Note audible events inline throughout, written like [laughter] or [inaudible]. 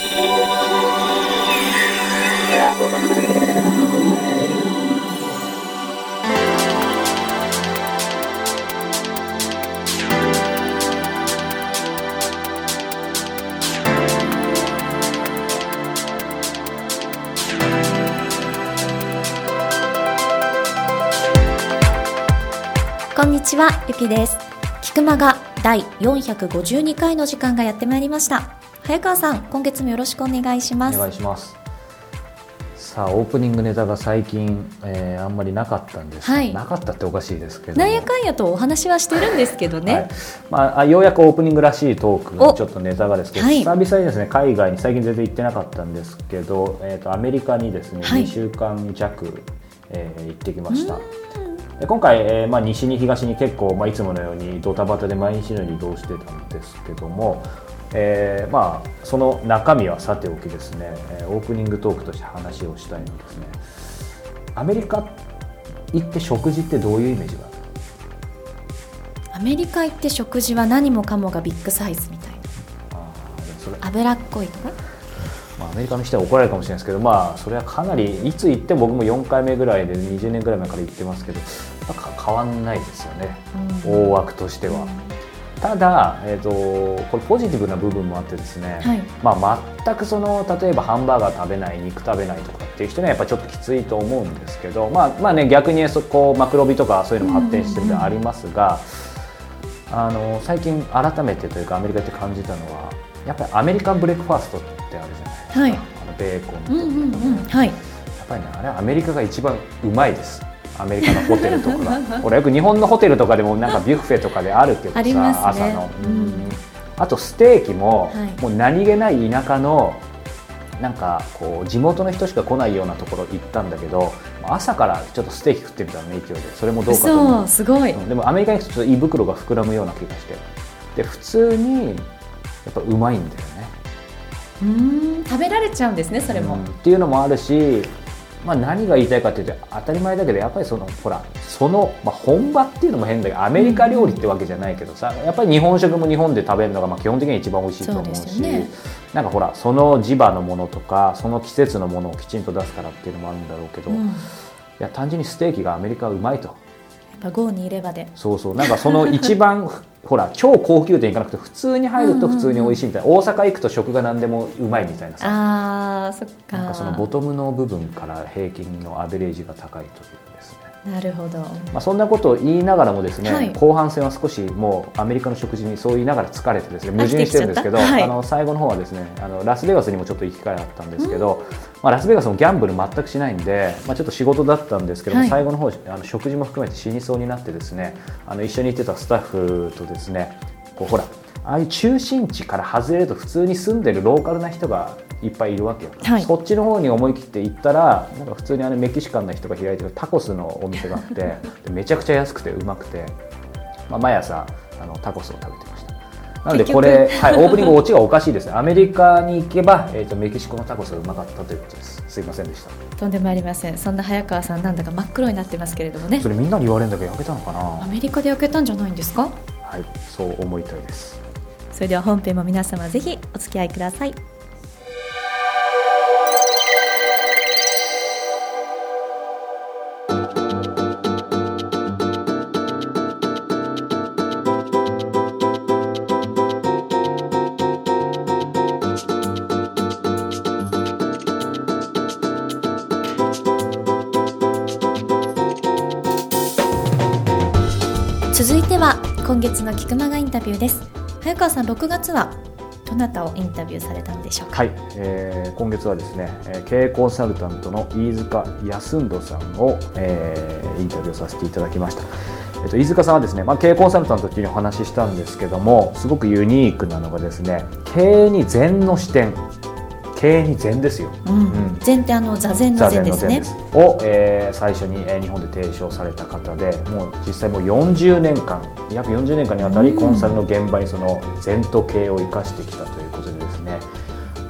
こんにちは、ゆきです。菊間が第452回の時間がやってまいりました。早川さん、今月もよろしくお願いします。お願いします。さあオープニングネタが最近、えーあんまりなかったんです。が、はい。なかったっておかしいですけど。なんやかんやとお話はしてるんですけどね。はい。まあ、あようやくオープニングらしいトークお。ちょっとネタがですけど、はい。久々にですね海外に最近全然行ってなかったんですけど、えー、とアメリカにですね、はい。2週間弱、えー行ってきました。で今回、えーまあ、西に東に結構、まあ、いつものようにドタバタで毎日のように移動してたんですけども、えーまあ、その中身はさておきですね、えーオープニングトークとして話をしたいのはですねアメリカ行って食事ってどういうイメージがアメリカ行って食事は何もかもがビッグサイズみたいな。脂っこいとか？まあ、アメリカの人は怒られるかもしれないですけど、まあ、それはかなりいつ行っても僕も4回目ぐらいで20年ぐらい前から行ってますけど変わんないですよね、うん。大枠としては。ただ、えー、とこれポジティブな部分もあってですね、はい。まあ、全くその例えばハンバーガー食べない肉食べないとかっていう人にはやっぱちょっときついと思うんですけど、まあまあね、逆にそこマクロビとかそういうのも発展してるのはありますが、あの最近改めてというかアメリカで感じたのはやっぱりアメリカンブレックファーストってあるじゃないですか、はい。あのベーコンとか、うんうんうん。はい。やっぱりねあれはアメリカが一番うまいですアメリカのホテルとかが。[laughs] 俺よく日本のホテルとかでもなんかビュッフェとかであるけどさね。朝の、うん。あとステーキも、はい。もう何気ない田舎のなんかこう地元の人しか来ないようなところ行ったんだけど朝からちょっとステーキ食ってみたのね勢いで。それもどうかと思う。すごい。うんでもアメリカに行くと胃袋が膨らむような気がして。で普通にやっぱうまいんだよね。うーん、食べられちゃうんですね、それも。うん。っていうのもあるし、まあ、何が言いたいかっていうと当たり前だけどやっぱりそのほらその、まあ、本場っていうのも変だけどアメリカ料理ってわけじゃないけどさやっぱり日本食も日本で食べるのがまあ基本的には一番美味しいと思うしねなんかほらその地場のものとかその季節のものをきちんと出すからっていうのもあるんだろうけど、いうん。や単純にステーキがアメリカはうまいとやっぱ郷にいればで。そうそうなんかその一番ほら超高級店行かなくて普通に入ると普通に美味しいみたいな、大阪行くと食が何でもうまいみたいなさああ、そっか。なんかそのボトムの部分から平均のアベレージが高いというなるほど。まあ、そんなことを言いながらもですね、はい。後半戦は少しもうアメリカの食事にそう言いながら疲れてですね矛盾してるんですけど、はい。あの最後の方はですねあのラスベガスにもちょっと行く機会があったんですけど、まあ、ラスベガスもギャンブル全くしないんで、まあ、ちょっと仕事だったんですけど、はい。最後の方あの食事も含めて死にそうになってですねあの一緒に行ってたスタッフとですねこうほらああいう中心地から外れると普通に住んでるローカルな人がいっぱいいるわけよ、はい。そっちの方に思い切って行ったらなんか普通にあのメキシカンな人が開いてるタコスのお店があって [laughs] でめちゃくちゃ安くてうまくて、まあ、毎朝あのタコスを食べてました。なのでこれ、はい、オープニングオチがおかしいですねアメリカに行けば、えー、とメキシコのタコスがうまかったということです。すいませんでした。とんでもありません。そんな早川さんなんだか真っ黒になってますけれどもね。そ。れみんなに言われるんだけど焼けたのかな？アメリカで焼けたんじゃないんですか？はいそう思いたいです。それでは本編も皆様ぜひお付き合いください今月の菊間がインタビューです早川さん6月はどなたをインタビューされたんでしょうか？はい、えー今月はですね、えー経営コンサルタントの飯塚康人さんを、えーインタビューさせていただきました。えっと、飯塚さんはですね、まあ、経営コンサルタントっていうお話ししたんですけどもすごくユニークなのがですね経営に禅の視点経営に禅ですよ。うん。うん。禅ってあの座禅の座禅ですね。を、えー最初に、えー日本で提唱された方でもう実際もう40年間約40年間にわたりうん。コンサルの現場にその禅と経営を生かしてきたということでですね、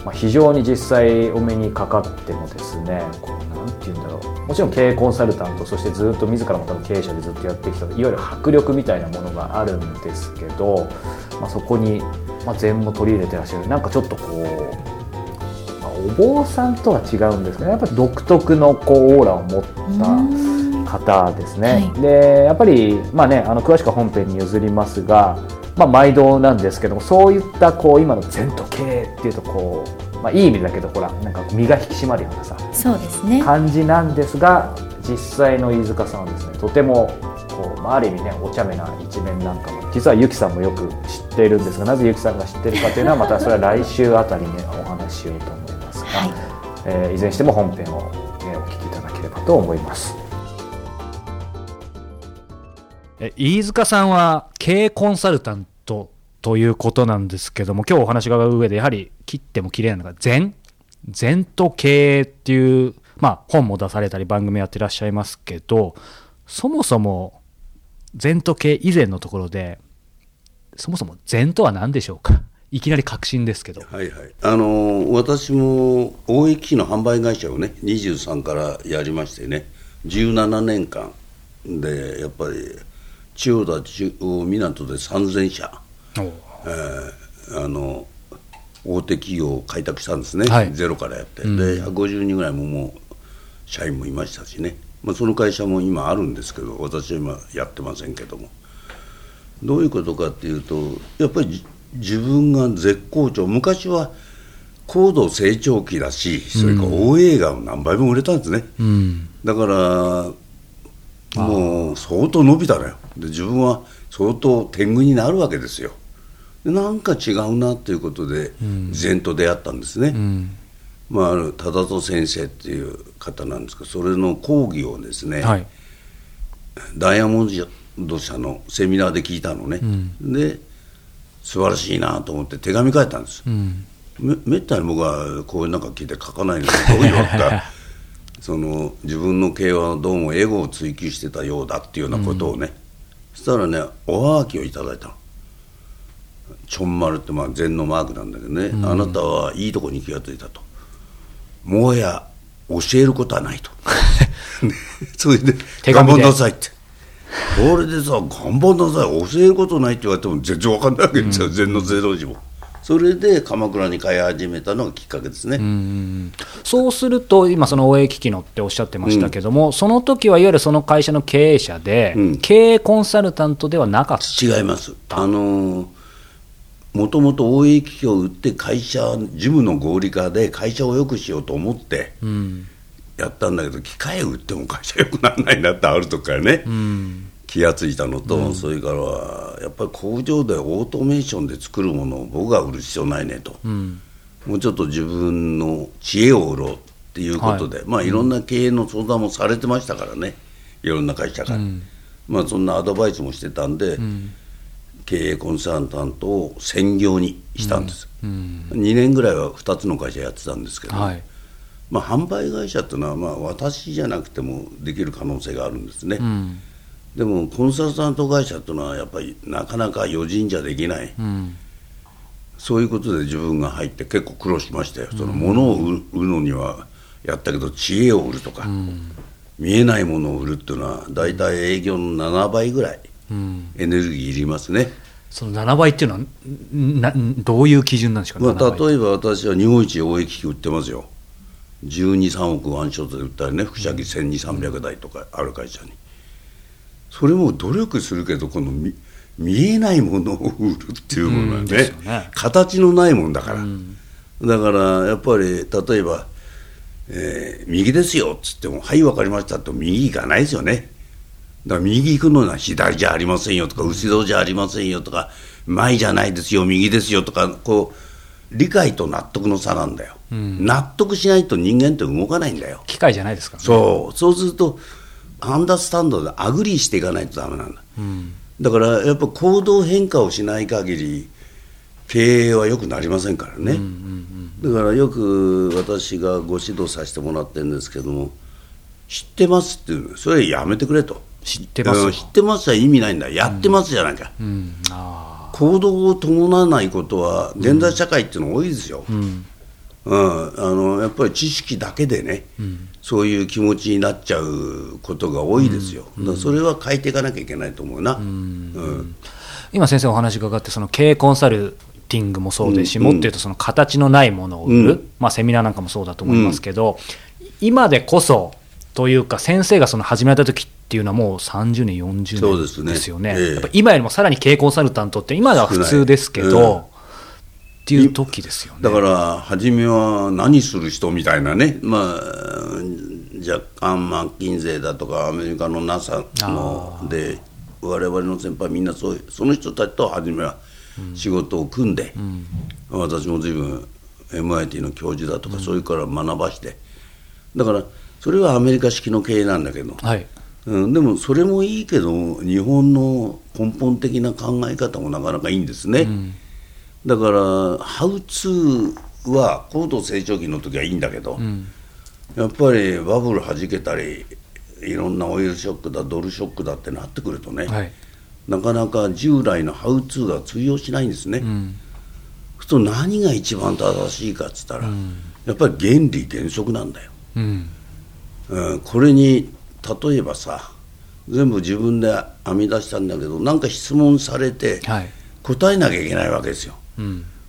まあ、非常に実際お目にかかってもですねこうなんて言うんだろう。もちろん経営コンサルタントそしてずっと自らも多分経営者でずっとやってきたいわゆる迫力みたいなものがあるんですけど、まあ、そこに、まあ、禅も取り入れてらっしゃる。なんかちょっとこうお坊さんとは違うんですけどやっぱり独特のこうオーラを持った方ですね、はい、でやっぱりまあねあの詳しくは本編に譲りますがまあ、毎度なんですけどもそういったこう今の前途経営っていうとこう、まあ、いい意味だけどほらなんか身が引き締まるようなさそうですね。感じなんですが実際の飯塚さんはですねとてもこう、まあ、ある意味ねお茶目な一面なんかも実はゆきさんもよく知っているんですがなぜゆきさんが知ってるかというのはまたそれは来週あたりねお話ししようと思いますが、はい、えー、いずれにしても本編を、ね、お聞きいただければと思います。飯塚さんは経営コンサルタントということなんですけども今日お話が伺う上でやはり切っても綺麗なのが禅。禅と経営っていうまあ、本も出されたり番組やってらっしゃいますけどそもそも禅と系以前のところでそもそも禅とは何でしょうか？いきなり確信ですけど、はいはい、あの私も大駅機の販売会社をね23からやりましてね17年間でやっぱり千代田中央港で3000社、えー、あの大手企業を開拓したんですね、はい、ゼロからやって、うん、で150人ぐらいももう社員もいましたしね、まあ、その会社も今あるんですけど私は今やってませんけども。どういうことかっていうとやっぱり自分が絶好調。昔は高度成長期だしそれから大映画も何倍も売れたんですね、うん、だからもう相当伸びたのよ。で自分は相当天狗になるわけですよ。なんか違うなということで禅と出会ったんですね、うん。まあ、ある忠人先生っていう方なんですけどそれの講義をですね、はい、ダイヤモンド社のセミナーで聞いたのね、うん、で素晴らしいなと思って手紙書いたんです、うん、めめったに僕はこういうなんか聞いて書かないんですけどどういうわけかその自分の経営はどうもエゴを追求してたようだっていうようなことをね、うん、そしたらねおはがきをいただいたの。ちょんまるってまあ禅のマークなんだけどね、あなたはいいとこに気が付いたと。もはや教えることはないと。[laughs] それで。頑張んなさいってこれでさ頑張んなさい。教えることないって言われても全然分かんないわけですよ、うん、禅のゼロ時も。それで鎌倉に通い始めたのがきっかけですね。そうすると、今、その応援機器のっておっしゃってましたけども、うん、その時はいわゆるその会社の経営者で、うん、経営コンサルタントではなかった。違います、あのーもともと大益機器を売って会社事務の合理化で会社を良くしようと思ってやったんだけど、機械を売っても会社良くならないなってあるとかね、うん、気が付いたのと、うん、それからはやっぱり工場でオートメーションで作るものを僕が売る必要ないねと、うん、もうちょっと自分の知恵を売ろうっていうことで、はい。まあ、いろんな経営の相談もされてましたからね。いろんな会社から、まあ、そんなアドバイスもしてたんで。経営コンサルタントを専業にしたんです、うん。うん、2年ぐらいは2つの会社やってたんですけど、はい、まあ、販売会社っていうのはまあ私じゃなくてもできる可能性があるんですね、うん、でもコンサルタント会社っていうのはやっぱりなかなか余人じゃできない、そういうことで自分が入って結構苦労しましたよ。その物を売るのにはやったけど知恵を売るとか、見えないものを売るっていうのは大体営業の7倍ぐらいエネルギーいりますね。その7倍っていうのはなどういう基準なんですか、まあ、例えば私は日本一大駅機売ってますよ123億ワンショットで売ったりね輻射機1200300台とかある会社に。それも努力するけどこの見見えないものを売るっていうものはねね、形のないもんだから、だからやっぱり例えば、えー、右ですよっつっても「はい分かりました」と右行かないですよね。だから右行くのは左じゃありませんよとか後ろじゃありませんよとか前じゃないですよ右ですよとかこう理解と納得の差なんだよ、うん、納得しないと人間って動かないんだよ。機械じゃないですか、ね、そう。そうすると understand で agree していかないとダメなんだ、うん、だからやっぱ行動変化をしない限り経営は良くなりませんからね、うんうんうん、だからよく私がご指導させてもらってるんですけども知ってますっていうのそれやめてくれと。知ってます知ってますは意味ないんだ。やってますじゃないか、うん。うん、行動を伴わないことは現代社会っていうの多いですよ、うんあのやっぱり知識だけでね、そういう気持ちになっちゃうことが多いですよ、だそれは変えていかなきゃいけないと思うな、今先生お話伺ってその経営コンサルティングもそうですし、うん。もっと言うとその形のないものを売る、うん。まあ、セミナーなんかもそうだと思いますけど、今でこそというか先生がその始めた時っていうのはもう30年40そうですね。年ですよね。ええ。やっぱ今よりもさらに経営コンサルタントって今では普通ですけど、っていう時ですよね。だから初めは何する人みたいなね、まあ、若干マッキンゼーだとかアメリカの NASA ので我々の先輩みんなそういうその人たちと初めは仕事を組んで、私も随分 MIT の教授だとか、そういうから学ばして。だからそれはアメリカ式の経営なんだけど、はい。うん、でもそれもいいけど日本の根本的な考え方もなかなかいいんですね、だからハウツーは高度成長期の時はいいんだけど、やっぱりバブル弾けたりいろんなオイルショックだドルショックだってなってくるとね、はい。なかなか従来のハウツーが通用しないんですね、ふと何が一番正しいかっつったら、やっぱり原理原則なんだよ。うん。うん、これに例えばさ全部自分で編み出したんだけどなんか質問されてはい。答えなきゃいけないわけですよ。うん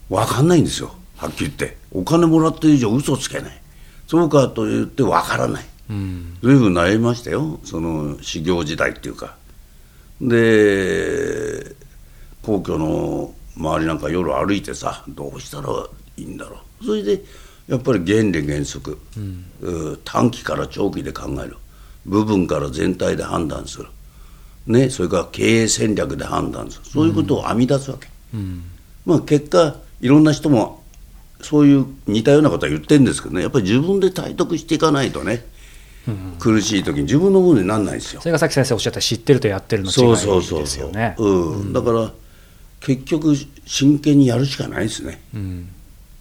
分かんないんですよ。はっきり言って。お金もらってる以上嘘つけない。そうかと言って分からない。うん随分悩みましたよ。その修行時代っていうか。で皇居の周りなんか夜歩いてさどうしたらいいんだろう。それでやっぱり原理原則、う短期から長期で考える部分から全体で判断する、ね、それから経営戦略で判断する。そういうことを編み出すわけ、まあ、結果いろんな人もそういう似たようなことは言ってるんですけどね。やっぱり自分で体得していかないとね、苦しい時に自分のものにならないですよ。それがさっき先生おっしゃった知ってるとやってるの違そうそうそいうですよねうん、だから結局真剣にやるしかないですね、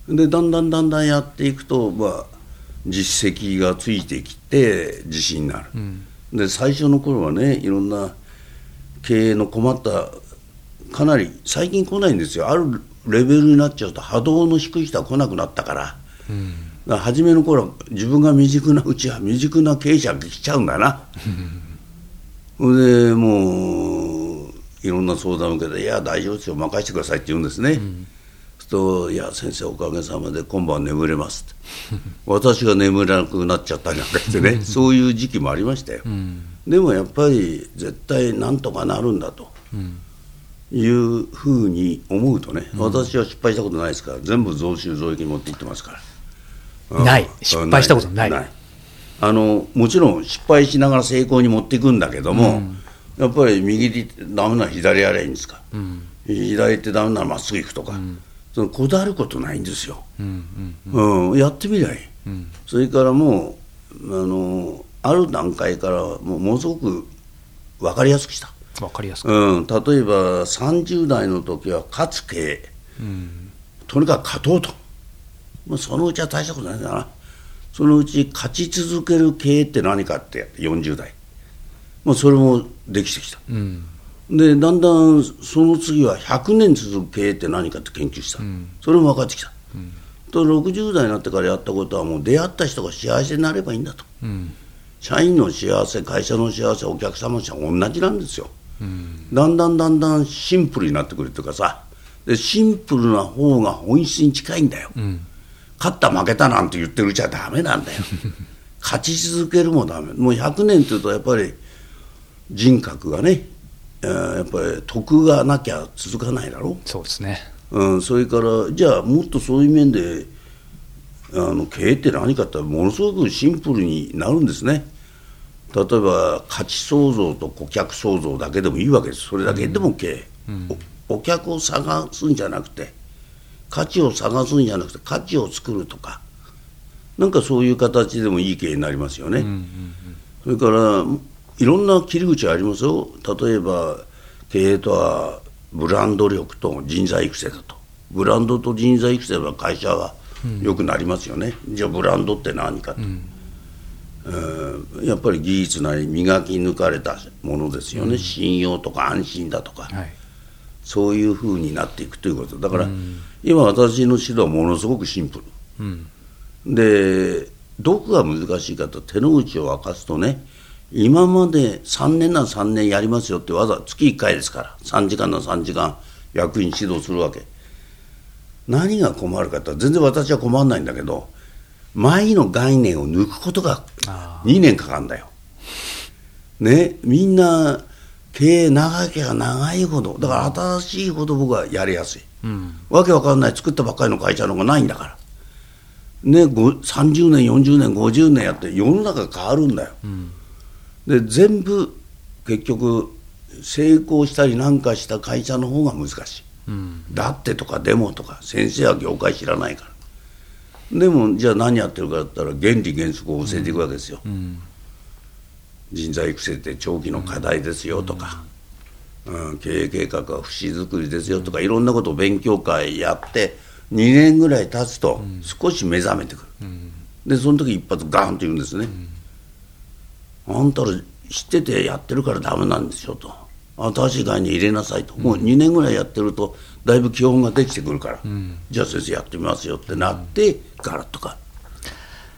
でだんだんだんだんやっていくと、まあ、実績がついてきて自信になる、で最初の頃はねいろんな経営の困ったかなり最近来ないんですよ。あるレベルになっちゃうと波動の低い人は来なくなったから,、だから初めの頃は自分が未熟なうちは未熟な経営者が来ちゃうんだな、でもういろんな相談を受けて「いや大丈夫ですよ。任せてください」って言うんですね、そうすると「いや先生おかげさまで今晩眠れます」って。私が眠れなくなっちゃったりなんかしてねそういう時期もありましたよ、でもやっぱり絶対なんとかなるんだと、いうふうに思うとね、私は失敗したことないですから全部増収増益に持っていってますから。うん。ない。失敗したことない。あのもちろん失敗しながら成功に持っていくんだけども、やっぱり右でダメなら左やればいいんですか、左ってダメならまっすぐ行くとか、そのこだわることないんですよ、うんやってみりゃいい、それからもうあのある段階からもうものすごく分かりやすくした、わかりやすく。うん、例えば30代の時は勝つ経営、とにかく勝とうと、まあ、そのうちは大したことないんだな。そのうち勝ち続ける経営って何かってやって40代、まあ、それもできてきた、でだんだんその次は100年続く経営って何かって研究した、それも分かってきた、と60代になってからやったことはもう出会った人が幸せになればいいんだと、社員の幸せ会社の幸せお客様の幸せ同じなんですよ、だんだんだんだんシンプルになってくるというかさでシンプルな方が本質に近いんだよ、勝った負けたなんて言ってるうちはダメなんだよ。[laughs] 勝ち続けるもダメ。もう100年というとやっぱり人格がね、えーやっぱり徳がなきゃ続かないだろ。そうですね。うん、それからじゃあもっとそういう面であの経営って何かってものすごくシンプルになるんですね例えば価値創造と顧客創造だけでもいいわけです。それだけ。でも経営、おお客を探すんじゃなくて価値を探すんじゃなくて価値を作るとか。なんかそういう形でもいい経営になりますよね、それからいろんな切り口ありますよ。例えば経営とはブランド力と人材育成だと。ブランドと人材育成は会社は良くなりますよね、じゃあブランドって何かと、うんやっぱり技術なり磨き抜かれたものですよね、信用とか安心だとか、はい。そういうふうになっていくということだから、今私の指導はものすごくシンプル、でどこが難しいかと手の内を明かすとね今まで3年なら3年やりますよってわざ月1回ですから。3時間なら3時間役員指導するわけ。何が困るかって全然私は困らないんだけど前の概念を抜くことが2年かかるんだよ。ねみんな経営長ければ長いほど。だから新しいほど僕はやりやすい、うん、わけわかんない。作ったばっかりの会社の方がないんだから。ね30年40年50年やって世の中変わるんだよ、うん、で全部結局成功したりなんかした会社の方が難しい、うん、だってとかでもとか先生は業界知らないからでもじゃあ何やってるかだったら原理原則を教えていくわけですよ、人材育成って長期の課題ですよとか、うん、経営計画は節作りですよとかいろんなことを勉強会やって2年ぐらい経つと少し目覚めてくる、でその時一発ガーンと言うんですね、あんたら知っててやってるからダメなんですよと。新しい概念入れなさいと、もう2年ぐらいやってるとだいぶ基本ができてくるから、じゃあ先生やってみますよってなってガラッとか。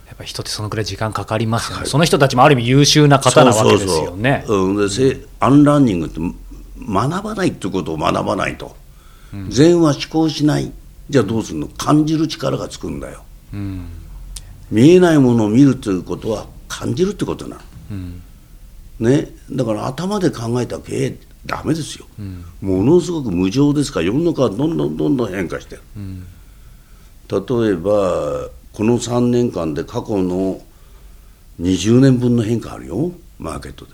やっぱ人ってそのくらい時間かかりますよね、はい、その人たちもある意味優秀な方なわけですよね。そうそうそう。うん、で unlearning って学ばないっていうことを学ばないと、うん、善は思考しない。じゃあどうするの？感じる力がつくんだよ、うん、見えないものを見るということは感じるってことなの、うん、ね、だから頭で考えた経営ダメですよ、ものすごく無常ですから世の中はどんどんどんどん変化してる、例えばこの3年間で過去の20年分の変化あるよマーケットで。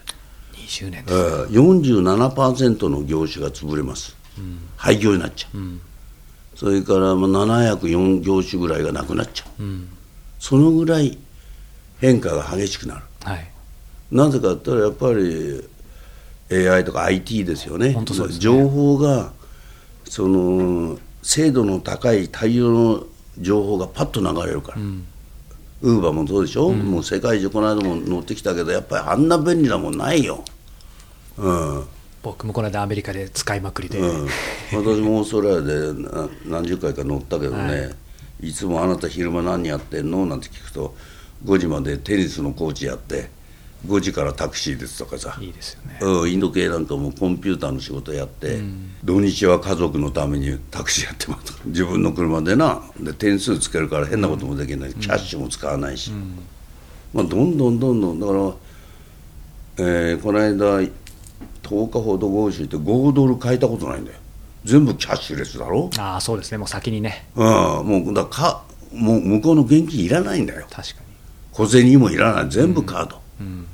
20年です、えー、47%の業種が潰れます、うん、廃業になっちゃう、うん、それからまあ704業種ぐらいがなくなっちゃう、うん、そのぐらい変化が激しくなる、はい、なぜかって言ったらやっぱり AI とか IT ですよね、ね、情報がその精度の高い大量の情報がパッと流れるから、ウーバーもそうでしょ、うん、もう世界中この間も乗ってきたけどやっぱりあんな便利なもんないよ、うん、僕もこの間アメリカで使いまくりで、うん、私もオーストラリアで何十回か乗ったけどね、はい、いつもあなた昼間何やってんの？なんて聞くと5時までテニスのコーチやって5時からタクシーですとかさ。いいですよね、うん、インド系なんかもコンピューターの仕事やって、うん、土日は家族のためにタクシーやってます。[laughs] 自分の車でな。で点数つけるから変なこともできない、うん、キャッシュも使わないし、まあ、どんどんどんどん。だから、えー、この間10日ほど合衆って5ドル換えたことないんだよ。全部キャッシュレスだろ？ああそうですね。もう先にね。うん。もうだかもう向こうの現金いらないんだよ。確かに。小銭もいらない。全部カード、うん。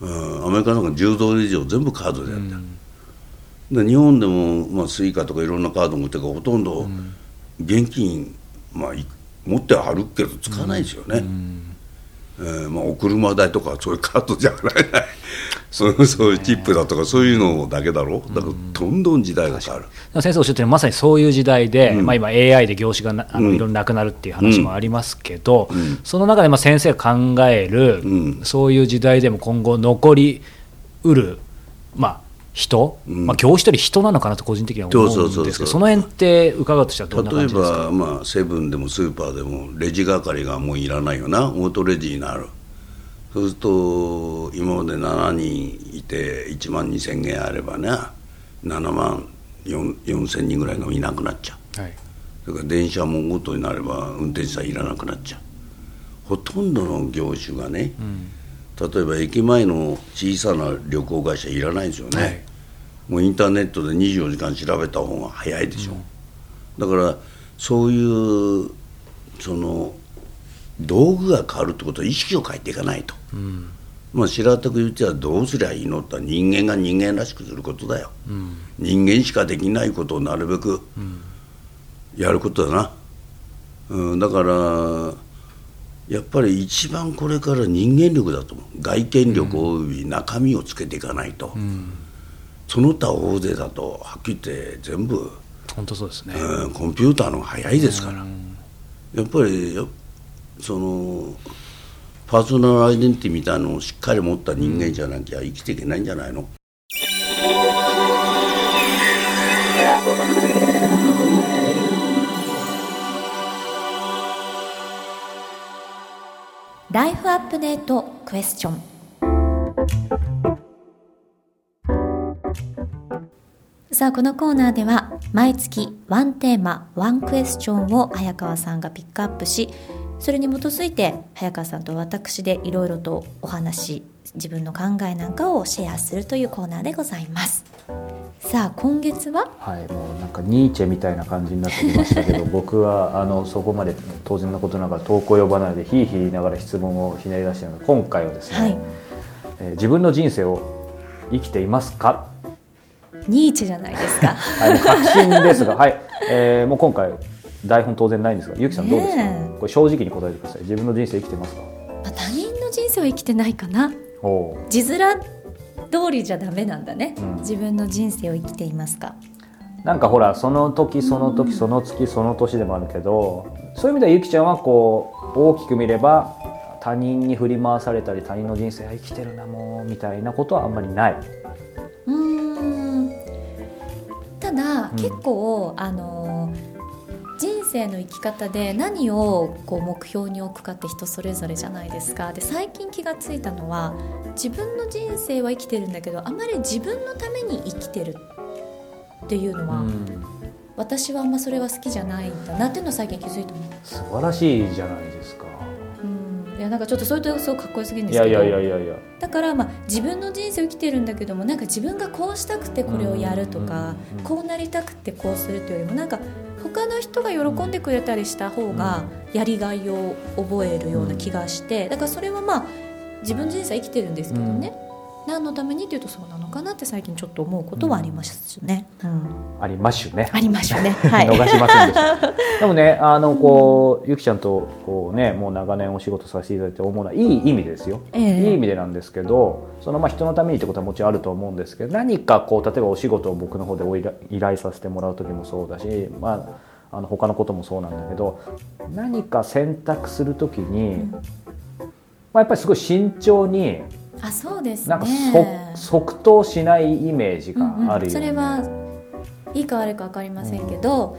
うん、アメリカなんか10ドル以上全部カードでやって。る、うん、で日本でも、まあ、 Suica とかいろんなカード持ってるからほとんど現金、まあ、持ってはるけど使わないですよね、うん。えーまあ、お車代とかそういうカードじゃ払えないそうそういうチップだとかそういうのだけだろ？だからどんどん時代が変わる、うん、先生おっしゃってるまさにそういう時代で、うん、まあ、今 AI で業種がなあのいろいろなくなるっていう話もありますけど、うん、その中でまあ先生が考える、そういう時代でも今後残りうる、まあ、人、まあ、教師一人人なのかなと個人的には思うんですけどその辺って伺うとしたらどんな感じですか？例えば、まあ、セブンでもスーパーでもレジ係がもういらないよな。オートレジになるそうすると今まで7人いて1万2000円あればね7万4000人ぐらいがいなくなっちゃう、はい、それから電車もごとになれば運転手さんいらなくなっちゃう。ほとんどの業種がね、うん、例えば駅前の小さな旅行会社いらないんですよね、はい、もうインターネットで24時間調べた方が早いでしょ、うん、だからそういうその道具が変わるってことは意識を変えていかないと、うん、まあ白田く言ってはどうすりゃいいのって人間が人間らしくすることだよ、うん、人間しかできないことをなるべくやることだな、うん、だからやっぱり一番これから人間力だと思う。外見力および中身をつけていかないと、うん、その他大勢だとはっきり言って全部本当そうですね、うん、コンピューターの方が早いですから、やっぱりそのパーソナルアイデンティティみたいなのをしっかり持った人間じゃなきゃ生きていけないんじゃないの、ライフアップデートクエスチョンさあこのコーナーでは毎月ワンテーマワンクエスチョンを早川さんがピックアップしそれに基づいて早川さんと私でいろいろとお話自分の考えなんかをシェアするというコーナーでございます。さあ今月は？はい、もうなんかニーチェみたいな感じになってきましたけど [laughs] 僕はあのそこまで当然のことながら投稿呼ばないでひいひい言いながら質問をひねり出しているので今回はですね、はい。えー自分の人生を生きていますか？ニーチェじゃないですか。はい、確信ですが、はい、えーもう今回台本当然ないんですが、ゆきさんどうですか、ねえこれ正直に答えてください。自分の人生生きてますか？まあ他人の人生を生きてないかな。字面通りじゃダメなんだね、うん自分の人生を生きていますかなんかほらその時その時その月その年でもあるけど、そういう意味ではゆきちゃんはこう大きく見れば他人に振り回されたり他人の人生は生きてるなもうみたいなことはあんまりない。うーんただ、うん結構あの人生の生き方で何をこう目標に置くかって人それぞれじゃないですか。で最近気がついたのは自分の人生は生きてるんだけどあまり自分のために生きてるっていうのは、私はあんまそれは好きじゃないんだなっていうのを最近気づいたの、素晴らしいじゃないですか。うん、いやなんかちょっとそれとすごくかっこよすぎるんですけど。いやいやいやいや。だからまあ自分の人生を生きてるんだけどもなんか自分がこうしたくてこれをやるとかうんうんうんこうなりたくてこうするというよりもなんか他の人が喜んでくれたりした方がやりがいを覚えるような気がしてだからそれはまあ自分人生生きてるんですけどね何のためにっていうとそうなのかなって最近ちょっと思うことはありますね。うんありましゅね。ありましょうね。[laughs] はい。逃しませんでした。[laughs] でもね、あのこうゆきちゃんとこうね、もう長年お仕事させていただいて思うのはいい意味ですよ。ええいい意味でなんですけど、そのまあ人のためにってことはもちろんあると思うんですけど、何かこう例えばお仕事を僕の方でお依頼依頼させてもらう時もそうだし、まああの他のこともそうなんだけど、何か選択する時に、まあやっぱりすごい慎重にあそうですね。なんかそ即答しないイメージがうんうんあるよね。それはいいか悪いか分かりませんけど、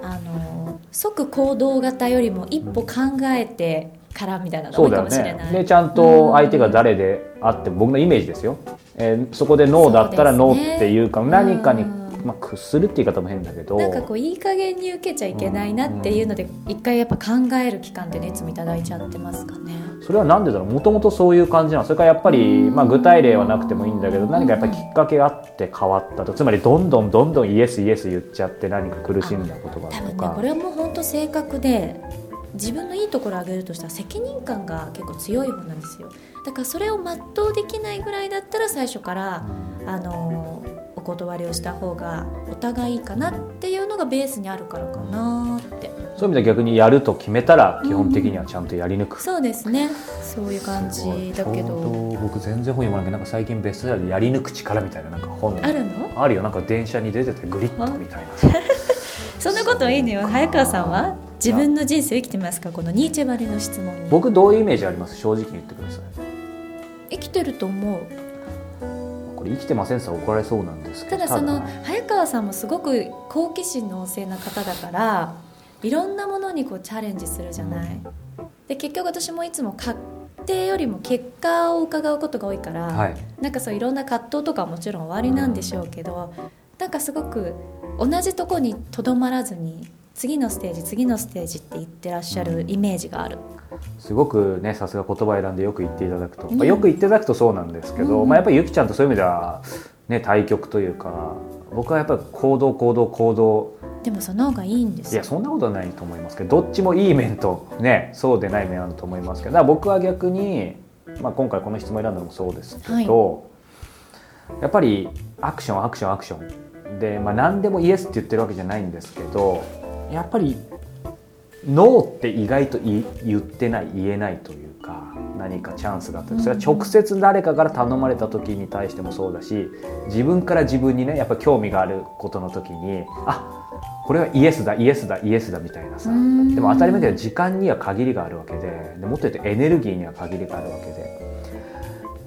あの即行動型よりも一歩考えてからみたいなのが多いそうだよかもしれない。ねでちゃんと相手が誰であって僕のイメージですよ、えーそこでノーだったらノーっていうか何かに、うんまあ、屈するって言い方も変だけどなんかこういい加減に受けちゃいけないなっていうので一回やっぱ考える期間ってねいつもいただいちゃってますかね。それは何でだろう？もともとそういう感じなの？それからやっぱり、まあ、具体例はなくてもいいんだけど何かやっぱりきっかけがあって変わった。とつまりどんどんどんどんイエスイエス言っちゃって何か苦しんだことがあ多分ねるとか。これはもう本当性格で自分のいいところを挙げるとしたら責任感が結構強い方なんですよ。だからそれを全うできないぐらいだったら最初から、あのお断りをした方がお互いいいかなっていうのがベースにあるからかなって。そういう意味では逆にやると決めたら基本的にはちゃんとやり抜く、そうですね。そういう感じだけど。ど僕全然本読まなきゃなんか最近ベストセラーでやり抜く力みたいななんか本あるのあるよなんか電車に出ててグリッとみたいな。[laughs] そんなことはいいのよ。早川さんは？自分の人生を生きてますか？このニーチェバレの質問に。僕どういうイメージあります？正直に言ってください。生きてると思う生きてませんさ怒られそうなんですけどただそのた早川さんもすごく好奇心旺盛な方だからいろんなものにこうチャレンジするじゃない、で結局私もいつも確定よりも結果を伺うことが多いから、はい。なんかそういろんな葛藤とかはもちろんおありなんでしょうけど、なんかすごく同じとこにとどまらずに次のステージ次のステージって言ってらっしゃるイメージがある、すごくねさすが言葉選んでよく言っていただくと、うん。まあよく言っていただくとそうなんですけど、うんまあ、やっぱりゆきちゃんとそういう意味では、ね、対局というか僕はやっぱり行動行動行動。でもその方がいいんですよ。いやそんなことはないと思いますけどどっちもいい面とねそうでない面あると思いますけどだから僕は逆に、まあ、今回この質問選んだのもそうですけど、やっぱりアクションアクションアクション。で、まあ、何でもイエスって言ってるわけじゃないんですけどやっぱりノーって意外とい言ってない言えないというか何かチャンスがあった。りそれは直接誰かから頼まれた時に対してもそうだし自分から自分にねやっぱ興味があることの時にあこれはイエスだイエスだイエスだみたいなさ。うん。でも当たり前だけど時間には限りがあるわけで。でもっと言うとエネルギーには限りがあるわけで。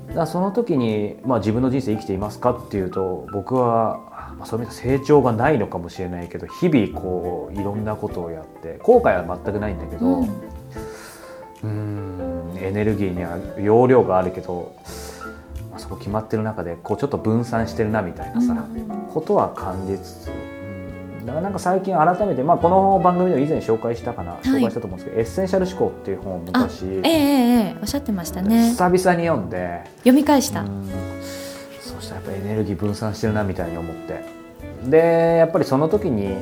だからその時に、まあ、自分の人生生きていますかっていうと僕は、まあ、そういう意味では成長がないのかもしれないけど日々こういろんなことをやって後悔は全くないんだけど、うん。エネルギーには容量があるけど、まあ、そこ決まってる中でこうちょっと分散してるなみたいなさ、ことは感じつつ、うん、だからなんか最近改めて、まあ、この番組でも以前紹介したかな、紹介したと思うんですけど「エッセンシャル思考」っていう本を昔、ええええおっしゃってましたね。久々に読んで読み返した、っぱエネルギー分散してるなみたいに思って。でやっぱりその時に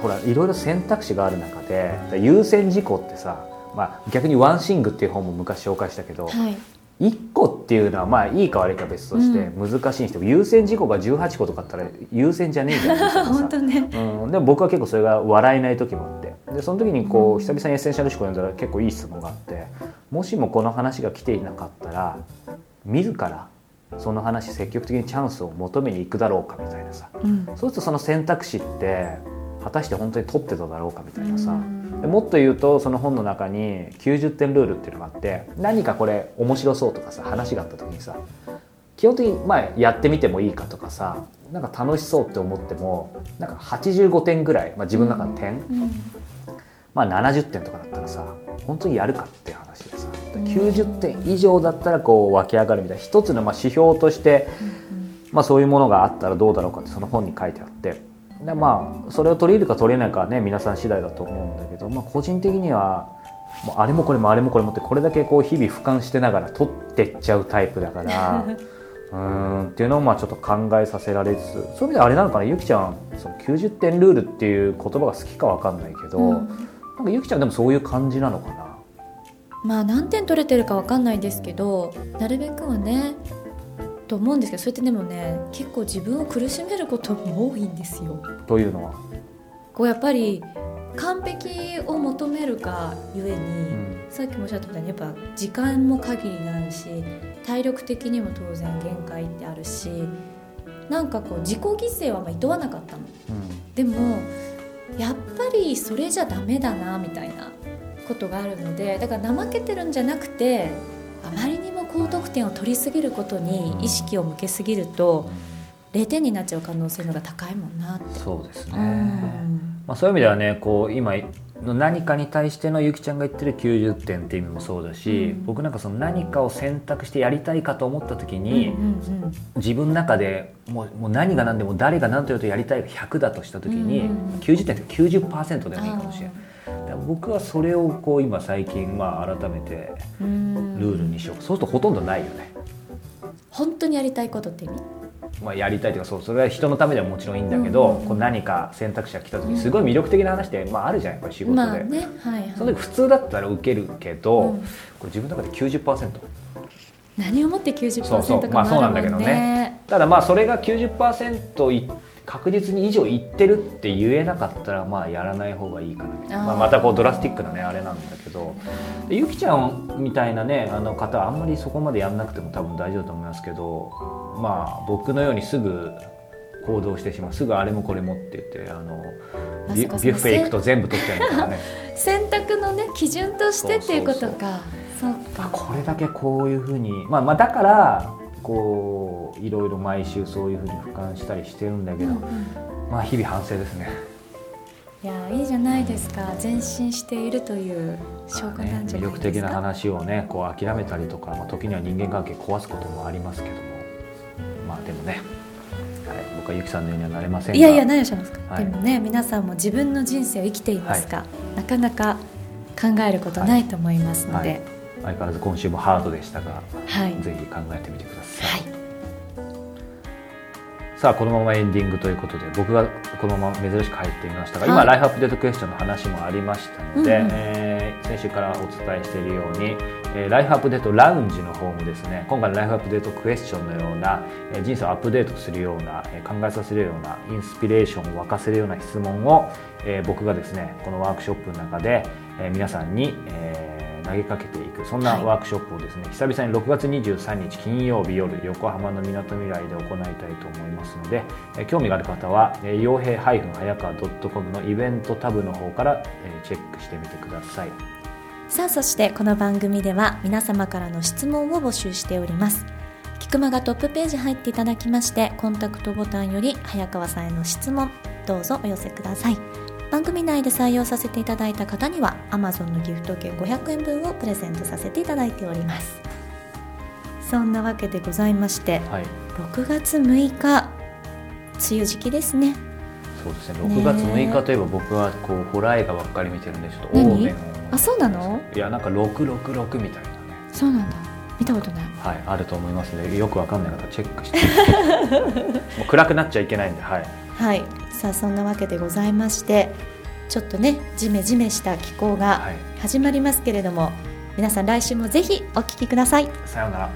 ほらいろいろ選択肢がある中で優先事項ってさ、まあ、逆に「One Thing」っていう本も昔紹介したけど、はい。1個っていうのはまあいいか悪いか別として難しいにしても、優先事項が18個とかあったら優先じゃねえじゃんみたいなさ本当ね。[laughs] うん、でも僕は結構それが笑えない時もあって。でその時にこう久々にエッセンシャル思考読んだら結構いい質問があってもしもこの話が来ていなかったら自らその話積極的にチャンスを求めに行くだろうかみたいなさ。うん。そうするとその選択肢って果たして本当に取ってただろうかみたいなさ。うん。でもっと言うとその本の中に90点ルールっていうのがあって何かこれ面白そうとかさ話があった時にさ基本的にまあやってみてもいいかとかさなんか楽しそうって思ってもなんか85点ぐらい、まあ、自分の中の点、うん。まあ、70点とかだったらさ本当にやるかっていう話でさ90点以上だったらこう湧き上がるみたいな一つのまあ指標として、まあ、そういうものがあったらどうだろうかってその本に書いてあって。でまあそれを取り入れるか取れないかはね皆さん次第だと思うんだけど、まあ、個人的にはもうあれもこれもあれもこれもってこれだけこう日々俯瞰してながら取ってっちゃうタイプだから [laughs] うーんっていうのをまあちょっと考えさせられつつそういう意味ではあれなのかなゆきちゃんその90点ルールっていう言葉が好きかわかんないけど、うん。なんかゆきちゃんでもそういう感じなのかな？まあ何点取れてるかわかんないですけどなるべくはねと思うんですけどそれってでもね結構自分を苦しめることも多いんですよ。というのは、こうやっぱり完璧を求めるがゆえに、うん。さっきもおっしゃったみたいにやっぱ時間も限りがあるし体力的にも当然限界ってあるしなんかこう自己犠牲はまあ厭わなかったの。でもやっぱりそれじゃダメだなみたいなことがあるのでだから怠けてるんじゃなくてあまりにも高得点を取りすぎることに意識を向けすぎると0点になっちゃう可能性のが高いもんなって。そうですね、うん。まあ、そういう意味ではねこう今の何かに対してのゆきちゃんが言ってる90点っていう意味もそうだし、うん。僕なんかその何かを選択してやりたいかと思った時に、うんうん自分の中でもうもう何が何でも誰が何と言うとやりたいが100だとした時に、うんうん90点って90%でもいいかもしれない。僕はそれをこう今最近まあ改めてうん。ルールにしよう、そうするとほとんどないよね。本当にやりたいことって意味？まあ、やりたいというかそうそれは人のためではもちろんいいんだけど、うん。うんうんこう何か選択肢が来た時にすごい魅力的な話って、まあ、あるじゃんやっぱり仕事で、まあねはいはい。その時普通だったら受けるけど、うん。これ自分の中で90%何をもって90%そうそうかまあそうなんだけどもあるもんね。ただまあそれが90%い確実に以上いってるって言えなかったらまあやらない方がいいかな。まあ、またこうドラスティックなねあれなんだけど。でゆきちゃんみたいなねあの方はあんまりそこまでやんなくても多分大丈夫だと思いますけどまあ僕のようにすぐ行動してしまうすぐあれもこれもって言ってあのビュッフェ行くと全部取っちゃうみたいなね。[laughs] 選択のね基準としてっていうことか。そうあか。これだけこういうふうに、まあ、まあだからこういろいろ毎週そういうふうに俯瞰したりしてるんだけど、うんうん。まあ日々反省ですね。いやいいじゃないですか。前進しているという証拠ねなんじゃ魅力的なないですか、話をねこう諦めたりとか、まあ、時には人間関係壊すこともありますけども。まあでもね、はい、僕はゆきさんのようにはなれませんが。いやいや何をしますか、はい。でもね皆さんも自分の人生を生きていますか、なかなか考えることないと思いますので、相変わらず今週もハードでしたが、はい。ぜひ考えてみてください、はい。さあこのままエンディングということで僕がこのまま珍しく入ってみましたが、今はい。ライフアップデートクエスチョンの話もありましたので、うんうん。えー先週からお伝えしているように、えーライフアップデートラウンジの方もですね今回のライフアップデートクエスチョンのような、えー人生をアップデートするような、えー考えさせるようなインスピレーションを沸かせるような質問を、えー僕がですねこのワークショップの中で、えー皆さんに、えー投げかけていくそんなはい。ワークショップをですね、久々に6月23日金曜日夜横浜のみなとみらいで行いたいと思いますので、えー興味がある方はえー傭兵早川 .com のイベントタブの方から、えーチェックしてみてください。さあそしてこの番組では皆様からの質問を募集しております。菊間がトップページ入っていただきましてコンタクトボタンより早川さんへの質問どうぞお寄せください番組内で採用させていただいた方には Amazon のギフト券500円分をプレゼントさせていただいております。そんなわけでございましてはい。6月6日梅雨時期ですね。そうですね。ね6月6日といえば僕はこうホラー映画ばっかり見てるんでちょっとオー何？メンをあそうなの？いやなんか666みたいなね。そうなんだ。見たことない。はいあると思いますのでよくわかんない方はチェックして。[laughs] もう暗くなっちゃいけないんではいはい。さあそんなわけでございましてちょっとねジメジメした気候がはい。始まりますけれども、皆さん来週もぜひお聞きください。さようなら